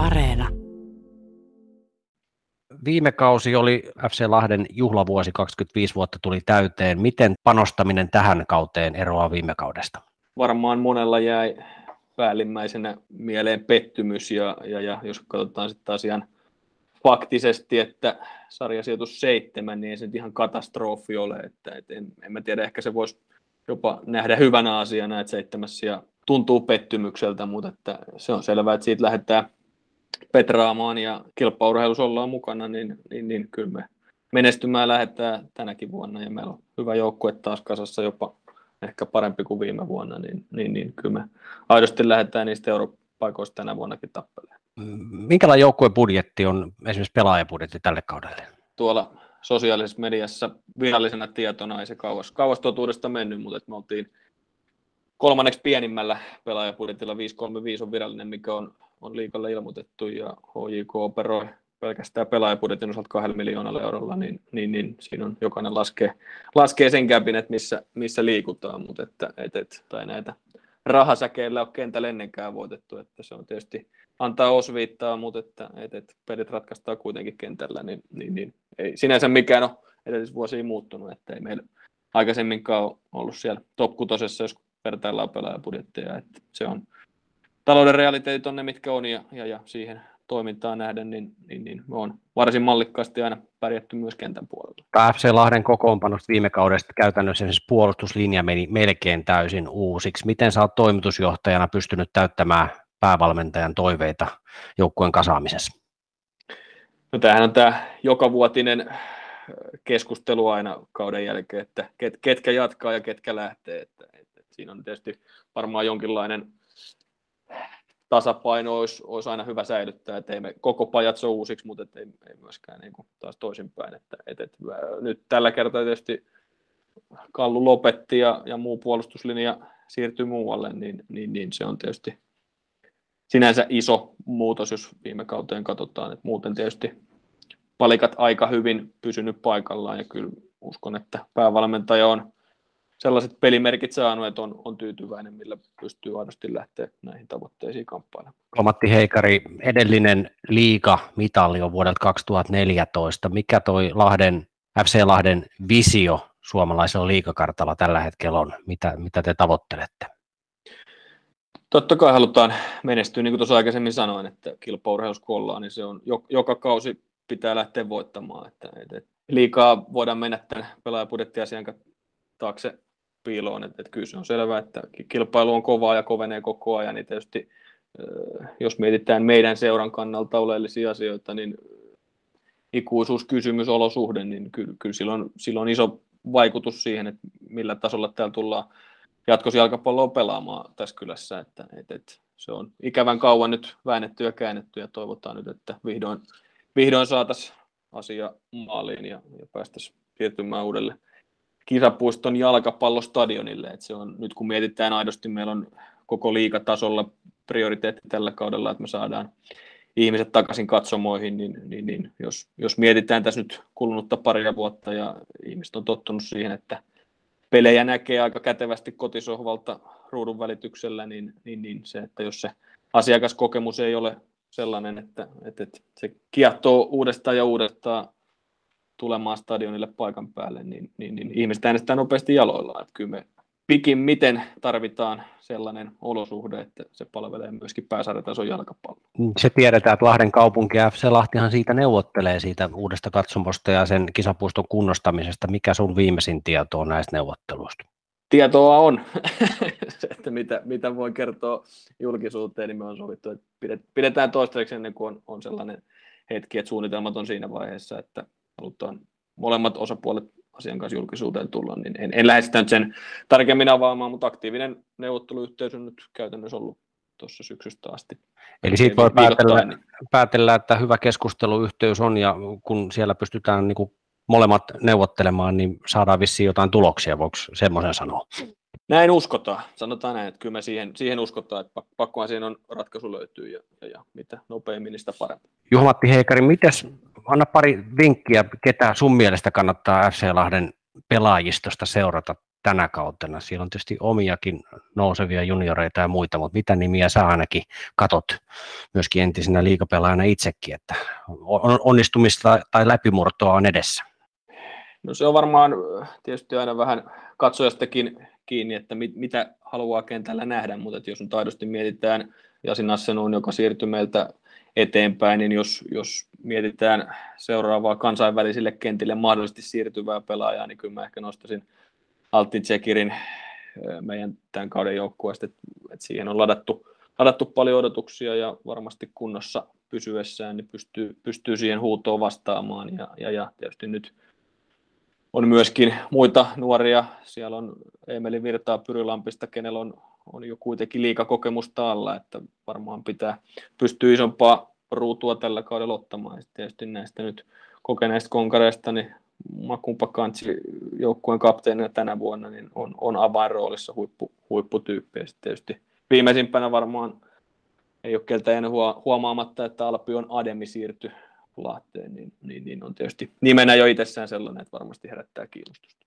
Areena. Viime kausi oli FC Lahden juhlavuosi, 25 vuotta tuli täyteen. Miten panostaminen tähän kauteen eroaa viime kaudesta? Varmaan monella jäi päällimmäisenä mieleen pettymys ja, ja, ja jos katsotaan sitten taas ihan faktisesti, että sarjasijoitus seitsemän, niin ei se nyt ihan katastrofi ole. Että, et en, en mä tiedä, ehkä se voisi jopa nähdä hyvänä asiana, että seitsemässä ja tuntuu pettymykseltä, mutta että se on selvää, että siitä lähdetään petraamaan ja kilpaurheilussa ollaan mukana, niin, niin, niin kyllä me menestymään lähdetään tänäkin vuonna ja meillä on hyvä joukkue taas kasassa jopa ehkä parempi kuin viime vuonna, niin, niin, niin kyllä me aidosti lähdetään niistä europaikoista tänä vuonnakin tappelemaan. Minkälainen joukkueen budjetti on esimerkiksi pelaajabudjetti tälle kaudelle? Tuolla sosiaalisessa mediassa virallisena tietona ei se kauas, kauas totuudesta mennyt, mutta me oltiin kolmanneksi pienimmällä pelaajabudjetilla 535 on virallinen, mikä on, on liikalle ilmoitettu ja HJK operoi pelkästään pelaajabudjetin osalta kahdella miljoonalla eurolla, niin, niin, niin siinä on jokainen laskee, laskee sen käpin, että missä, missä liikutaan, mutta että, et, et, tai näitä rahasäkeillä on kentällä ennenkään voitettu, että se on tietysti antaa osviittaa, mutta että, että, että pelit ratkaistaan kuitenkin kentällä, niin, niin, niin ei sinänsä mikään ole edellisvuosia muuttunut, että ei meillä aikaisemminkaan ollut siellä top jos vertaillaan pelaajapudjetteja, että se on talouden realiteetit on ne, mitkä on, ja, ja, ja siihen toimintaan nähden, niin, niin, niin me on varsin mallikkaasti aina pärjätty myös kentän puolella. FC Lahden kokoonpanosta viime kaudesta käytännössä siis puolustuslinja meni melkein täysin uusiksi. Miten sä oot toimitusjohtajana pystynyt täyttämään päävalmentajan toiveita joukkueen kasaamisessa? No tämähän on tämä jokavuotinen keskustelu aina kauden jälkeen, että ket, ketkä jatkaa ja ketkä lähtee. Että, että, että siinä on tietysti varmaan jonkinlainen tasapaino olisi, olisi aina hyvä säilyttää, että ei me koko pajat uusiksi, mutta ei, ei myöskään niin kuin taas toisinpäin. Että, että, että, nyt tällä kertaa tietysti Kallu lopetti ja, ja muu puolustuslinja siirtyi muualle, niin, niin, niin se on tietysti sinänsä iso muutos, jos viime kauteen katsotaan. Että muuten tietysti palikat aika hyvin pysynyt paikallaan ja kyllä uskon, että päävalmentaja on sellaiset pelimerkit saanut, että on, on tyytyväinen, millä pystyy aidosti lähteä näihin tavoitteisiin kamppailemaan. Matti Heikari, edellinen liiga mitalli on vuodelta 2014. Mikä toi Lahden, FC Lahden visio suomalaisella liikakartalla tällä hetkellä on? Mitä, mitä te tavoittelette? Totta kai halutaan menestyä, niin kuin tuossa aikaisemmin sanoin, että kilpaurheilussa kun ollaan, niin se on joka kausi pitää lähteä voittamaan. Että, että liikaa voidaan mennä tämän pelaajapudjettiasian taakse piiloon. Että, että kyllä se on selvää, että kilpailu on kovaa ja kovenee koko ajan, niin tietysti jos mietitään meidän seuran kannalta oleellisia asioita, niin ikuisuuskysymys, olosuhde, niin kyllä, kyllä sillä on iso vaikutus siihen, että millä tasolla täällä tullaan jatkossa jalkapalloa pelaamaan tässä kylässä. Että, että, että se on ikävän kauan nyt väännetty ja käännetty ja toivotaan nyt, että vihdoin, vihdoin saataisiin asia maaliin ja, ja päästäisiin siirtymään uudelle kisapuiston jalkapallostadionille. Että se on, nyt kun mietitään aidosti, meillä on koko liikatasolla prioriteetti tällä kaudella, että me saadaan ihmiset takaisin katsomoihin, niin, niin, niin jos, jos mietitään tässä nyt kulunutta paria vuotta ja ihmiset on tottunut siihen, että pelejä näkee aika kätevästi kotisohvalta ruudun välityksellä, niin, niin, niin se, että jos se asiakaskokemus ei ole sellainen, että, että, että se kiehtoo uudestaan ja uudestaan tulemaan stadionille paikan päälle, niin, niin, niin ihmiset äänestää nopeasti jaloillaan. Että kyllä me miten tarvitaan sellainen olosuhde, että se palvelee myöskin pääsarjatason jalkapalloa. Se tiedetään, että Lahden kaupunki ja FC Lahtihan siitä neuvottelee siitä uudesta katsomosta ja sen kisapuiston kunnostamisesta. Mikä sun viimeisin tieto on näistä neuvotteluista? Tietoa on. se, että mitä, mitä voi kertoa julkisuuteen, niin me on sovittu, että pidetään toistaiseksi ennen kuin on, on sellainen hetki, että suunnitelmat on siinä vaiheessa, että halutaan molemmat osapuolet asian kanssa julkisuuteen tulla, niin en, en lähde sitä nyt sen tarkemmin avaamaan, mutta aktiivinen neuvotteluyhteys on nyt käytännössä ollut tuossa syksystä asti. Eli siitä voi päätellä, niin. päätellä, että hyvä keskusteluyhteys on, ja kun siellä pystytään niin kuin molemmat neuvottelemaan, niin saadaan vissiin jotain tuloksia, voiko semmoisen sanoa? Näin uskotaan. Sanotaan näin, että kyllä me siihen, siihen uskotaan, että pakkohan siihen on ratkaisu löytyy ja, ja, ja mitä nopeammin, niin sitä parempi. Juha-Matti Heikari, mites, anna pari vinkkiä, ketä sun mielestä kannattaa FC Lahden pelaajistosta seurata tänä kautena? Siellä on tietysti omiakin nousevia junioreita ja muita, mutta mitä nimiä sä ainakin katot myöskin entisenä liikapelaajana itsekin, että onnistumista tai läpimurtoa on edessä? No se on varmaan tietysti aina vähän katsojastakin kiinni, että mit, mitä haluaa kentällä nähdä, mutta jos nyt aidosti mietitään Jasin Assenuun, joka siirtyi meiltä eteenpäin, niin jos, jos mietitään seuraavaa kansainvälisille kentille mahdollisesti siirtyvää pelaajaa, niin kyllä mä ehkä nostaisin Altti Tsekirin meidän tämän kauden joukkueesta, että, siihen on ladattu, ladattu paljon odotuksia ja varmasti kunnossa pysyessään niin pystyy, pystyy siihen huutoon vastaamaan ja, ja, ja tietysti nyt on myöskin muita nuoria, siellä on Emeli Virtaa Pyrylampista, kenellä on, on jo kuitenkin liikakokemusta alla, että varmaan pitää pystyä isompaa ruutua tällä kaudella ottamaan. Ja tietysti näistä nyt kokeneista konkareista, niin Makumpa Kantsi joukkueen kapteenina tänä vuonna niin on, on avainroolissa huippu, huipputyyppi. Ja tietysti viimeisimpänä varmaan ei ole keltä jäänyt huomaamatta, että Alpi on Ademi siirty Lahteen, niin, niin, niin, on tietysti nimenä jo itsessään sellainen, että varmasti herättää kiinnostusta.